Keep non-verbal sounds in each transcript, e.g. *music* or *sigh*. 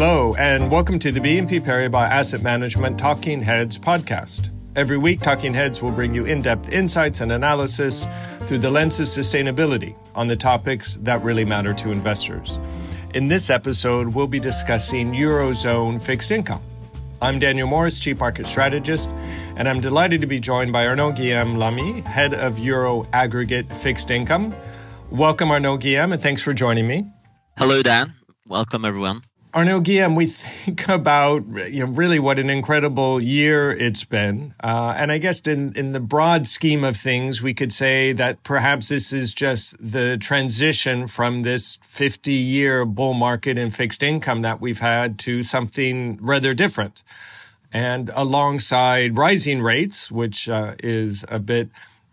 Hello, and welcome to the BNP Paribas Asset Management Talking Heads podcast. Every week, Talking Heads will bring you in depth insights and analysis through the lens of sustainability on the topics that really matter to investors. In this episode, we'll be discussing Eurozone fixed income. I'm Daniel Morris, Chief Market Strategist, and I'm delighted to be joined by Arnaud Guillaume Lamy, Head of Euro Aggregate Fixed Income. Welcome, Arnaud Guillaume, and thanks for joining me. Hello, Dan. Welcome, everyone. Arnaud Guillaume, we think about you know, really what an incredible year it's been. Uh, and I guess in, in the broad scheme of things, we could say that perhaps this is just the transition from this 50 year bull market in fixed income that we've had to something rather different. And alongside rising rates, which uh, is a bit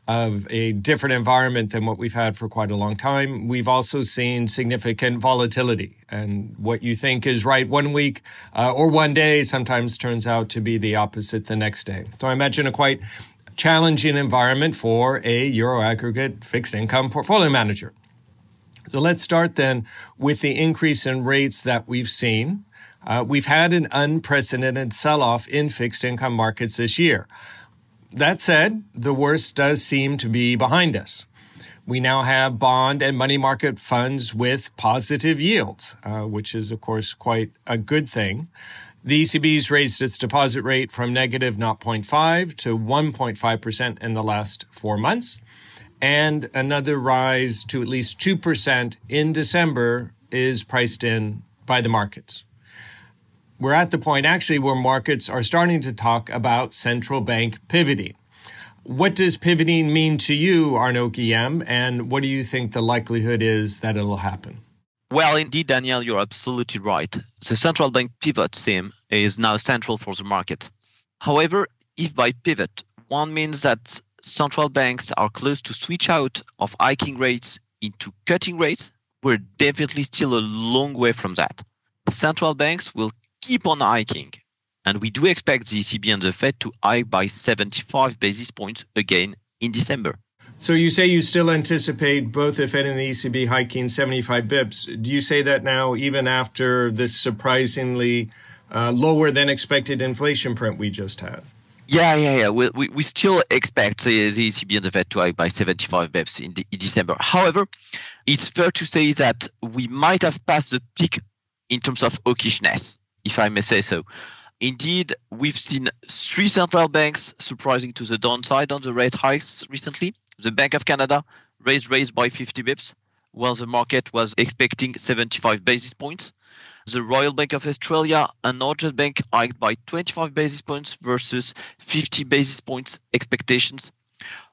of a different environment than what we've had for quite a long time. We've also seen significant volatility, and what you think is right one week uh, or one day sometimes turns out to be the opposite the next day. So I imagine a quite challenging environment for a euro aggregate fixed income portfolio manager. So let's start then with the increase in rates that we've seen. Uh, we've had an unprecedented sell off in fixed income markets this year. That said, the worst does seem to be behind us. We now have bond and money market funds with positive yields, uh, which is, of course, quite a good thing. The ECB's raised its deposit rate from negative 0.5 to 1.5% in the last four months. And another rise to at least 2% in December is priced in by the markets we're at the point actually where markets are starting to talk about central bank pivoting. What does pivoting mean to you, Arnaud Guillaume, and what do you think the likelihood is that it'll happen? Well, indeed, Daniel, you're absolutely right. The central bank pivot theme is now central for the market. However, if by pivot one means that central banks are close to switch out of hiking rates into cutting rates, we're definitely still a long way from that. Central banks will keep on hiking. And we do expect the ECB and the Fed to hike by 75 basis points again in December. So you say you still anticipate both the Fed and the ECB hiking 75 bips. Do you say that now, even after this surprisingly uh, lower than expected inflation print we just had? Yeah, yeah, yeah. We, we, we still expect the, the ECB and the Fed to hike by 75 bips in, in December. However, it's fair to say that we might have passed the peak in terms of hawkishness if I may say so. Indeed, we've seen three central banks surprising to the downside on the rate hikes recently. The Bank of Canada raised rates by 50 bips, while the market was expecting 75 basis points. The Royal Bank of Australia and Norges Bank hiked by 25 basis points versus 50 basis points expectations.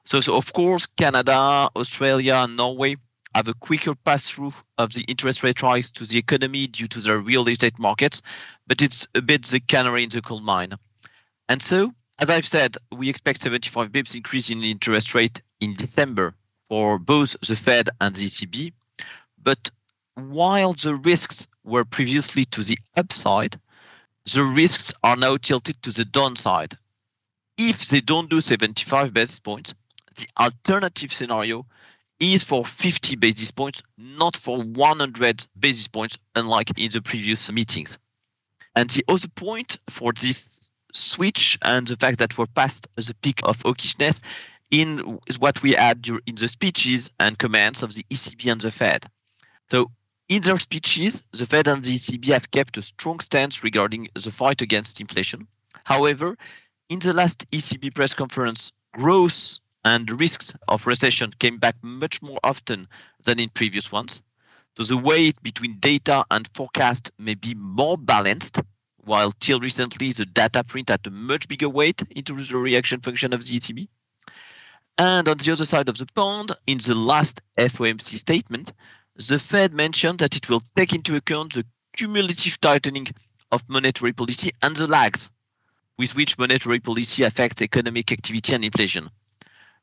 So, so of course, Canada, Australia, and Norway have a quicker pass through of the interest rate rise to the economy due to their real estate markets, but it's a bit the canary in the coal mine. And so, as I've said, we expect 75 bips increase in interest rate in December for both the Fed and the ECB. But while the risks were previously to the upside, the risks are now tilted to the downside. If they don't do 75 basis points, the alternative scenario is for 50 basis points, not for 100 basis points, unlike in the previous meetings. And the other point for this switch and the fact that we're past the peak of hawkishness in is what we had in the speeches and comments of the ECB and the Fed. So in their speeches, the Fed and the ECB have kept a strong stance regarding the fight against inflation. However, in the last ECB press conference, growth and risks of recession came back much more often than in previous ones. So the weight between data and forecast may be more balanced, while till recently the data print had a much bigger weight into the reaction function of the ECB. And on the other side of the pond, in the last FOMC statement, the Fed mentioned that it will take into account the cumulative tightening of monetary policy and the lags with which monetary policy affects economic activity and inflation.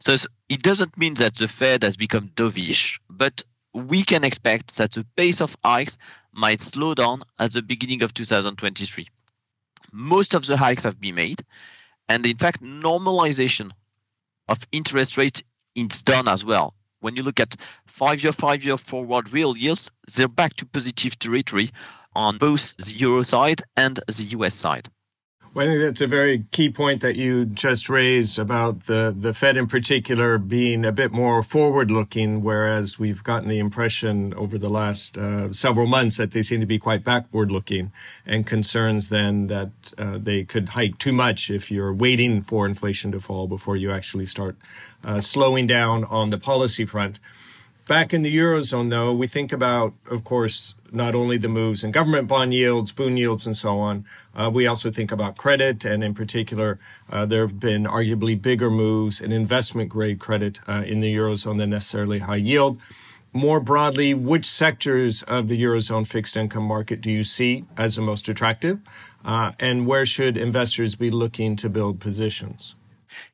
So it doesn't mean that the Fed has become dovish, but we can expect that the pace of hikes might slow down at the beginning of 2023. Most of the hikes have been made, and in fact, normalization of interest rates is done as well. when you look at five year, five year forward real yields, they're back to positive territory on both the euro side and the US side. Well, I think that's a very key point that you just raised about the, the Fed in particular being a bit more forward looking, whereas we've gotten the impression over the last uh, several months that they seem to be quite backward looking and concerns then that uh, they could hike too much if you're waiting for inflation to fall before you actually start uh, slowing down on the policy front. Back in the Eurozone, though, we think about, of course, not only the moves in government bond yields, bund yields, and so on. Uh, we also think about credit, and in particular, uh, there have been arguably bigger moves in investment grade credit uh, in the Eurozone than necessarily high yield. More broadly, which sectors of the Eurozone fixed income market do you see as the most attractive? Uh, and where should investors be looking to build positions?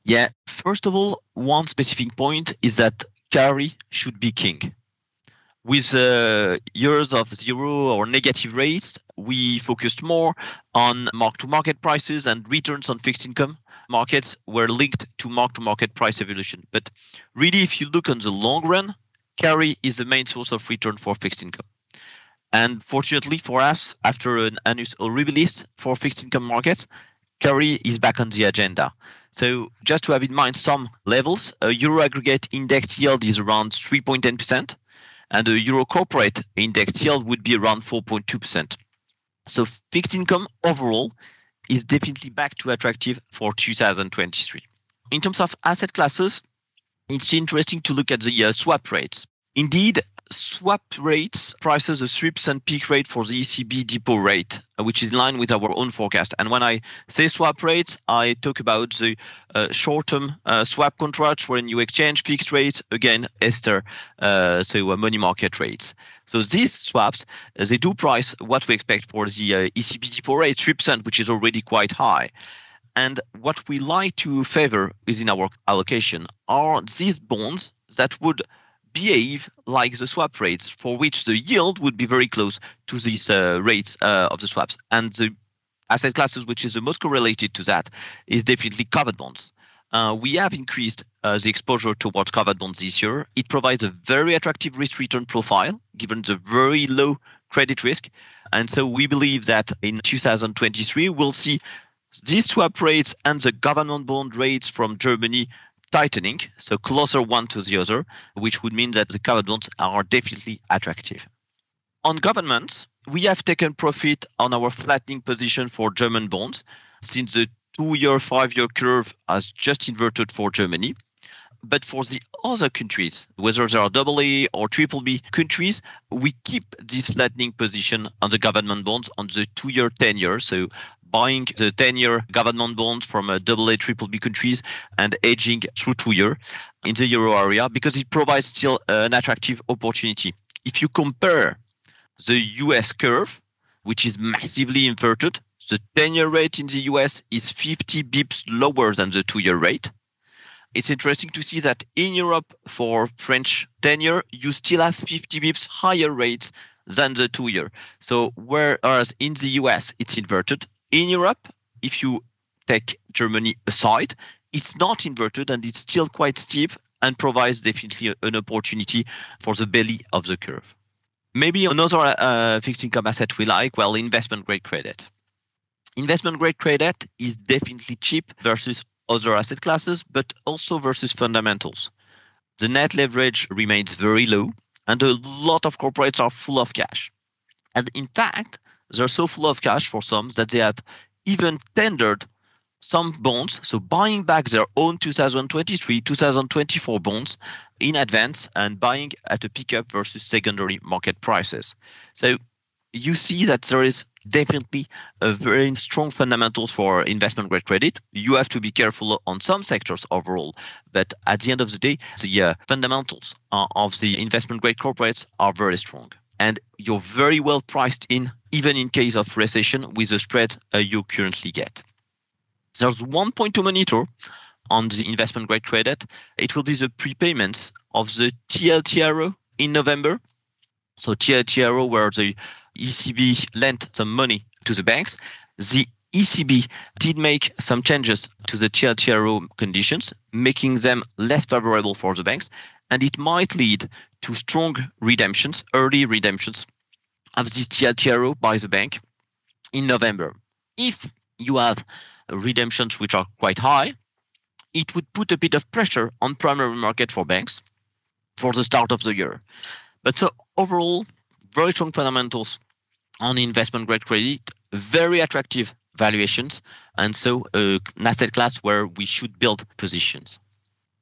Yeah, first of all, one specific point is that carry should be king with uh, years of zero or negative rates, we focused more on mark-to-market prices and returns on fixed income markets were linked to mark-to-market price evolution. But really, if you look on the long run, carry is the main source of return for fixed income. And fortunately for us, after an annus horribilis for fixed income markets, carry is back on the agenda. So just to have in mind some levels, a euro aggregate index yield is around 3.10% and the euro corporate index yield would be around 4.2%. So fixed income overall is definitely back to attractive for 2023. In terms of asset classes, it's interesting to look at the uh, swap rates. Indeed, swap rates prices a 3% peak rate for the ECB depo rate, uh, which is in line with our own forecast. And when I say swap rates, I talk about the uh, short-term uh, swap contracts when you exchange fixed rates again €STR, uh, so uh, money market rates. So these swaps, uh, they do price what we expect for the ECB depo rate, 3%, which is already quite high. And what we like to favor is in our allocation are these bonds that would behave like the swap rates, for which the yield would be very close to these uh, rates uh, of the swaps. And the asset classes which is the most correlated to that is definitely covered bonds. Uh, we have increased uh, the exposure towards covered bonds this year. It provides a very attractive risk return profile given the very low credit risk. And so we believe that in 2023, we'll see these swap rates and the government bond rates from Germany tightening, so closer one to the other, which would mean that the covered bonds are definitely attractive. On governments, we have taken profit on our flattening position for German bonds since the two year, five year curve has just inverted for Germany. But for the other countries, whether they are AA or triple B countries, we keep this flattening position on the government bonds on the two year, 10 years. So buying the 10 year government bonds from uh, a AA, triple B countries and aging through two year in the euro area because it provides still uh, an attractive opportunity. If you compare the US curve, which is massively inverted, the 10 year rate in the US is 50 bips lower than the two year rate. It's interesting to see that in Europe for French 10 year, you still have 50 bips higher rates than the two year. So whereas in the US, it's inverted, in Europe, if you take Germany aside, it's not inverted and it's still quite steep and provides definitely an opportunity for the belly of the curve. Maybe another uh, fixed income asset we like, well, investment grade credit. Investment grade credit is definitely cheap versus other asset classes, but also versus fundamentals. The net leverage remains very low, and a lot of corporates are full of cash. And in fact, they're so full of cash for some that they have even tendered some bonds, so buying back their own 2023, 2024 bonds in advance and buying at a pickup versus secondary market prices. So you see that there is definitely a very strong fundamentals for investment grade credit. You have to be careful on some sectors overall, but at the end of the day, the uh, fundamentals uh, of the investment grade corporates are very strong and you're very well priced in, even in case of recession, with the spread uh, you currently get. There's one point to monitor on the investment grade credit. It will be the prepayments of the TLTRO in November. So TLTRO, where the ECB lent some money to the banks. The ECB did make some changes to the TLTRO conditions, making them less favorable for the banks. And it might lead to strong redemptions, early redemptions of this TLTRO by the bank in November. If you have redemptions which are quite high, it would put a bit of pressure on primary market for banks for the start of the year. But so overall, very strong fundamentals on investment grade credit, very attractive valuations, and so uh, an asset class where we should build positions.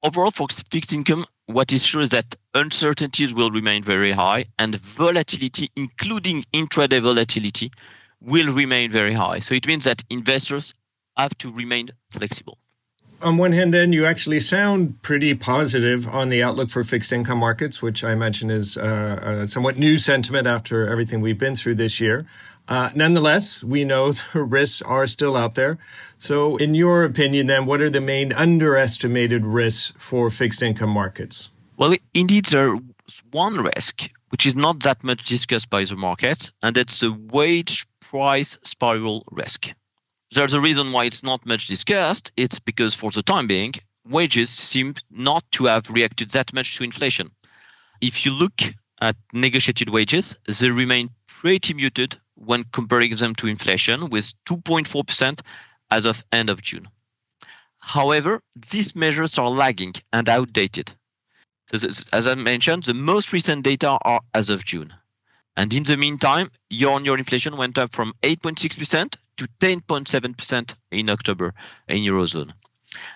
Overall, for fixed income, what is sure is that uncertainties will remain very high and volatility, including intraday volatility, will remain very high. So it means that investors have to remain flexible. On one hand, then, you actually sound pretty positive on the outlook for fixed income markets, which I imagine is uh, a somewhat new sentiment after everything we've been through this year. Uh, nonetheless, we know *laughs* the risks are still out there. So, in your opinion, then, what are the main underestimated risks for fixed income markets? Well, indeed, there's one risk which is not that much discussed by the markets, and that's the wage price spiral risk. There's a reason why it's not much discussed. It's because, for the time being, wages seem not to have reacted that much to inflation. If you look at negotiated wages, they remain pretty muted when comparing them to inflation with 2.4% as of end of June. However, these measures are lagging and outdated. So as I mentioned, the most recent data are as of June. And in the meantime, year-on-year inflation went up from 8.6% to 10.7% in October in Eurozone.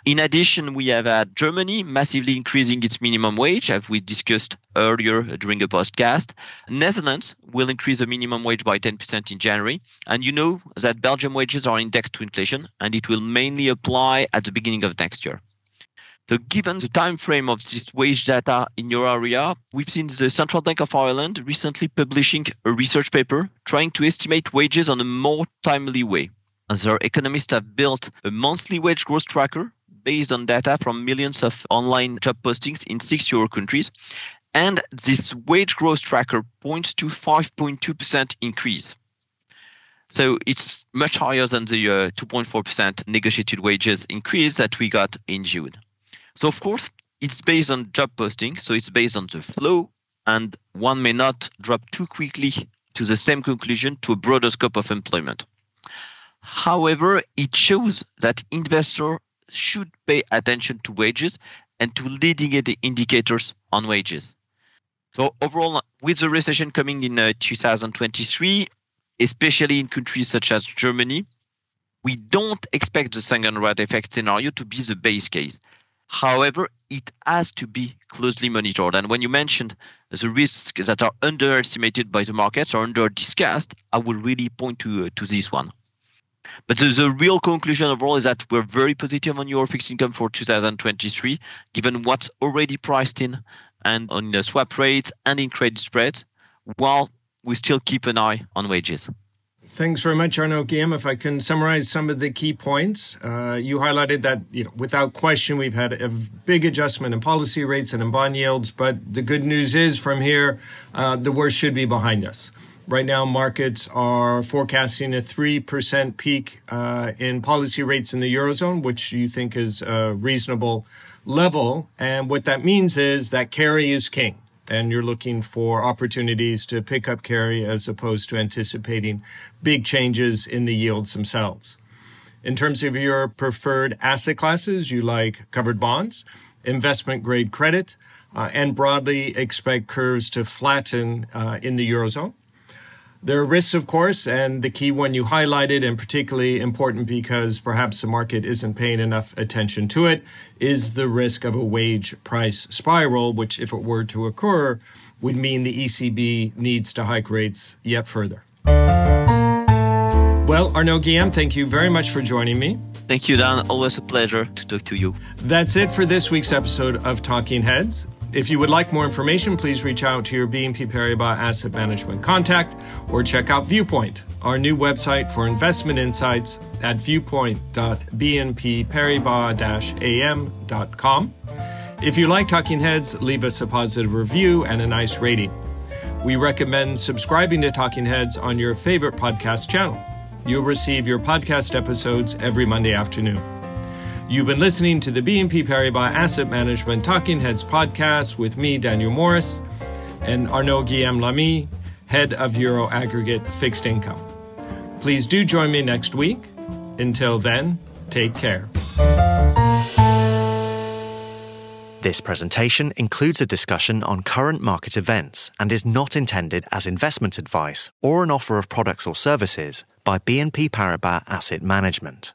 In addition, we have had Germany massively increasing its minimum wage, as we discussed earlier during a podcast. Netherlands will increase the minimum wage by 10% in January. And you know that Belgium wages are indexed to inflation, and it will mainly apply at the beginning of next year. So given the time frame of this wage data in euro area, we've seen the Central Bank of Ireland recently publishing a research paper trying to estimate wages on a more timely way. Their economists have built a monthly wage growth tracker based on data from millions of online job postings in six Euro countries. And this wage growth tracker points to 5.2% increase. So it's much higher than the uh, 2.4% negotiated wages increase that we got in June. So, of course, it's based on job posting. So it's based on the flow, and one may not drop too quickly to the same conclusion to a broader scope of employment. However, it shows that investors should pay attention to wages and to leading indicators on wages. So overall, with the recession coming in uh, 2023, especially in countries such as Germany, we don't expect the rate effect scenario to be the base case. However, it has to be closely monitored. And when you mentioned the risks that are underestimated by the markets or under discussed, I will really point to uh, to this one. But the, the real conclusion overall is that we're very positive on your fixed income for 2023, given what's already priced in and on the swap rates and in credit spreads, while we still keep an eye on wages. Thanks very much, Arnaud Guillaume. If I can summarize some of the key points, uh, you highlighted that you know, without question we've had a big adjustment in policy rates and in bond yields. But the good news is, from here, uh, the worst should be behind us. Right now, markets are forecasting a 3% peak uh, in policy rates in the Eurozone, which you think is a reasonable level. And what that means is that carry is king. And you're looking for opportunities to pick up carry as opposed to anticipating big changes in the yields themselves. In terms of your preferred asset classes, you like covered bonds, investment grade credit, uh, and broadly expect curves to flatten uh, in the Eurozone. There are risks, of course, and the key one you highlighted, and particularly important because perhaps the market isn't paying enough attention to it, is the risk of a wage price spiral, which, if it were to occur, would mean the ECB needs to hike rates yet further. Well, Arnaud Guillaume, thank you very much for joining me. Thank you, Dan. Always a pleasure to talk to you. That's it for this week's episode of Talking Heads. If you would like more information, please reach out to your BNP Paribas Asset Management contact or check out Viewpoint, our new website for investment insights at viewpoint.bnpparibas-am.com. If you like Talking Heads, leave us a positive review and a nice rating. We recommend subscribing to Talking Heads on your favorite podcast channel. You'll receive your podcast episodes every Monday afternoon. You've been listening to the BNP Paribas Asset Management Talking Heads podcast with me, Daniel Morris, and Arnaud Guillaume Lamy, head of Euro Aggregate Fixed Income. Please do join me next week. Until then, take care. This presentation includes a discussion on current market events and is not intended as investment advice or an offer of products or services by BNP Paribas Asset Management.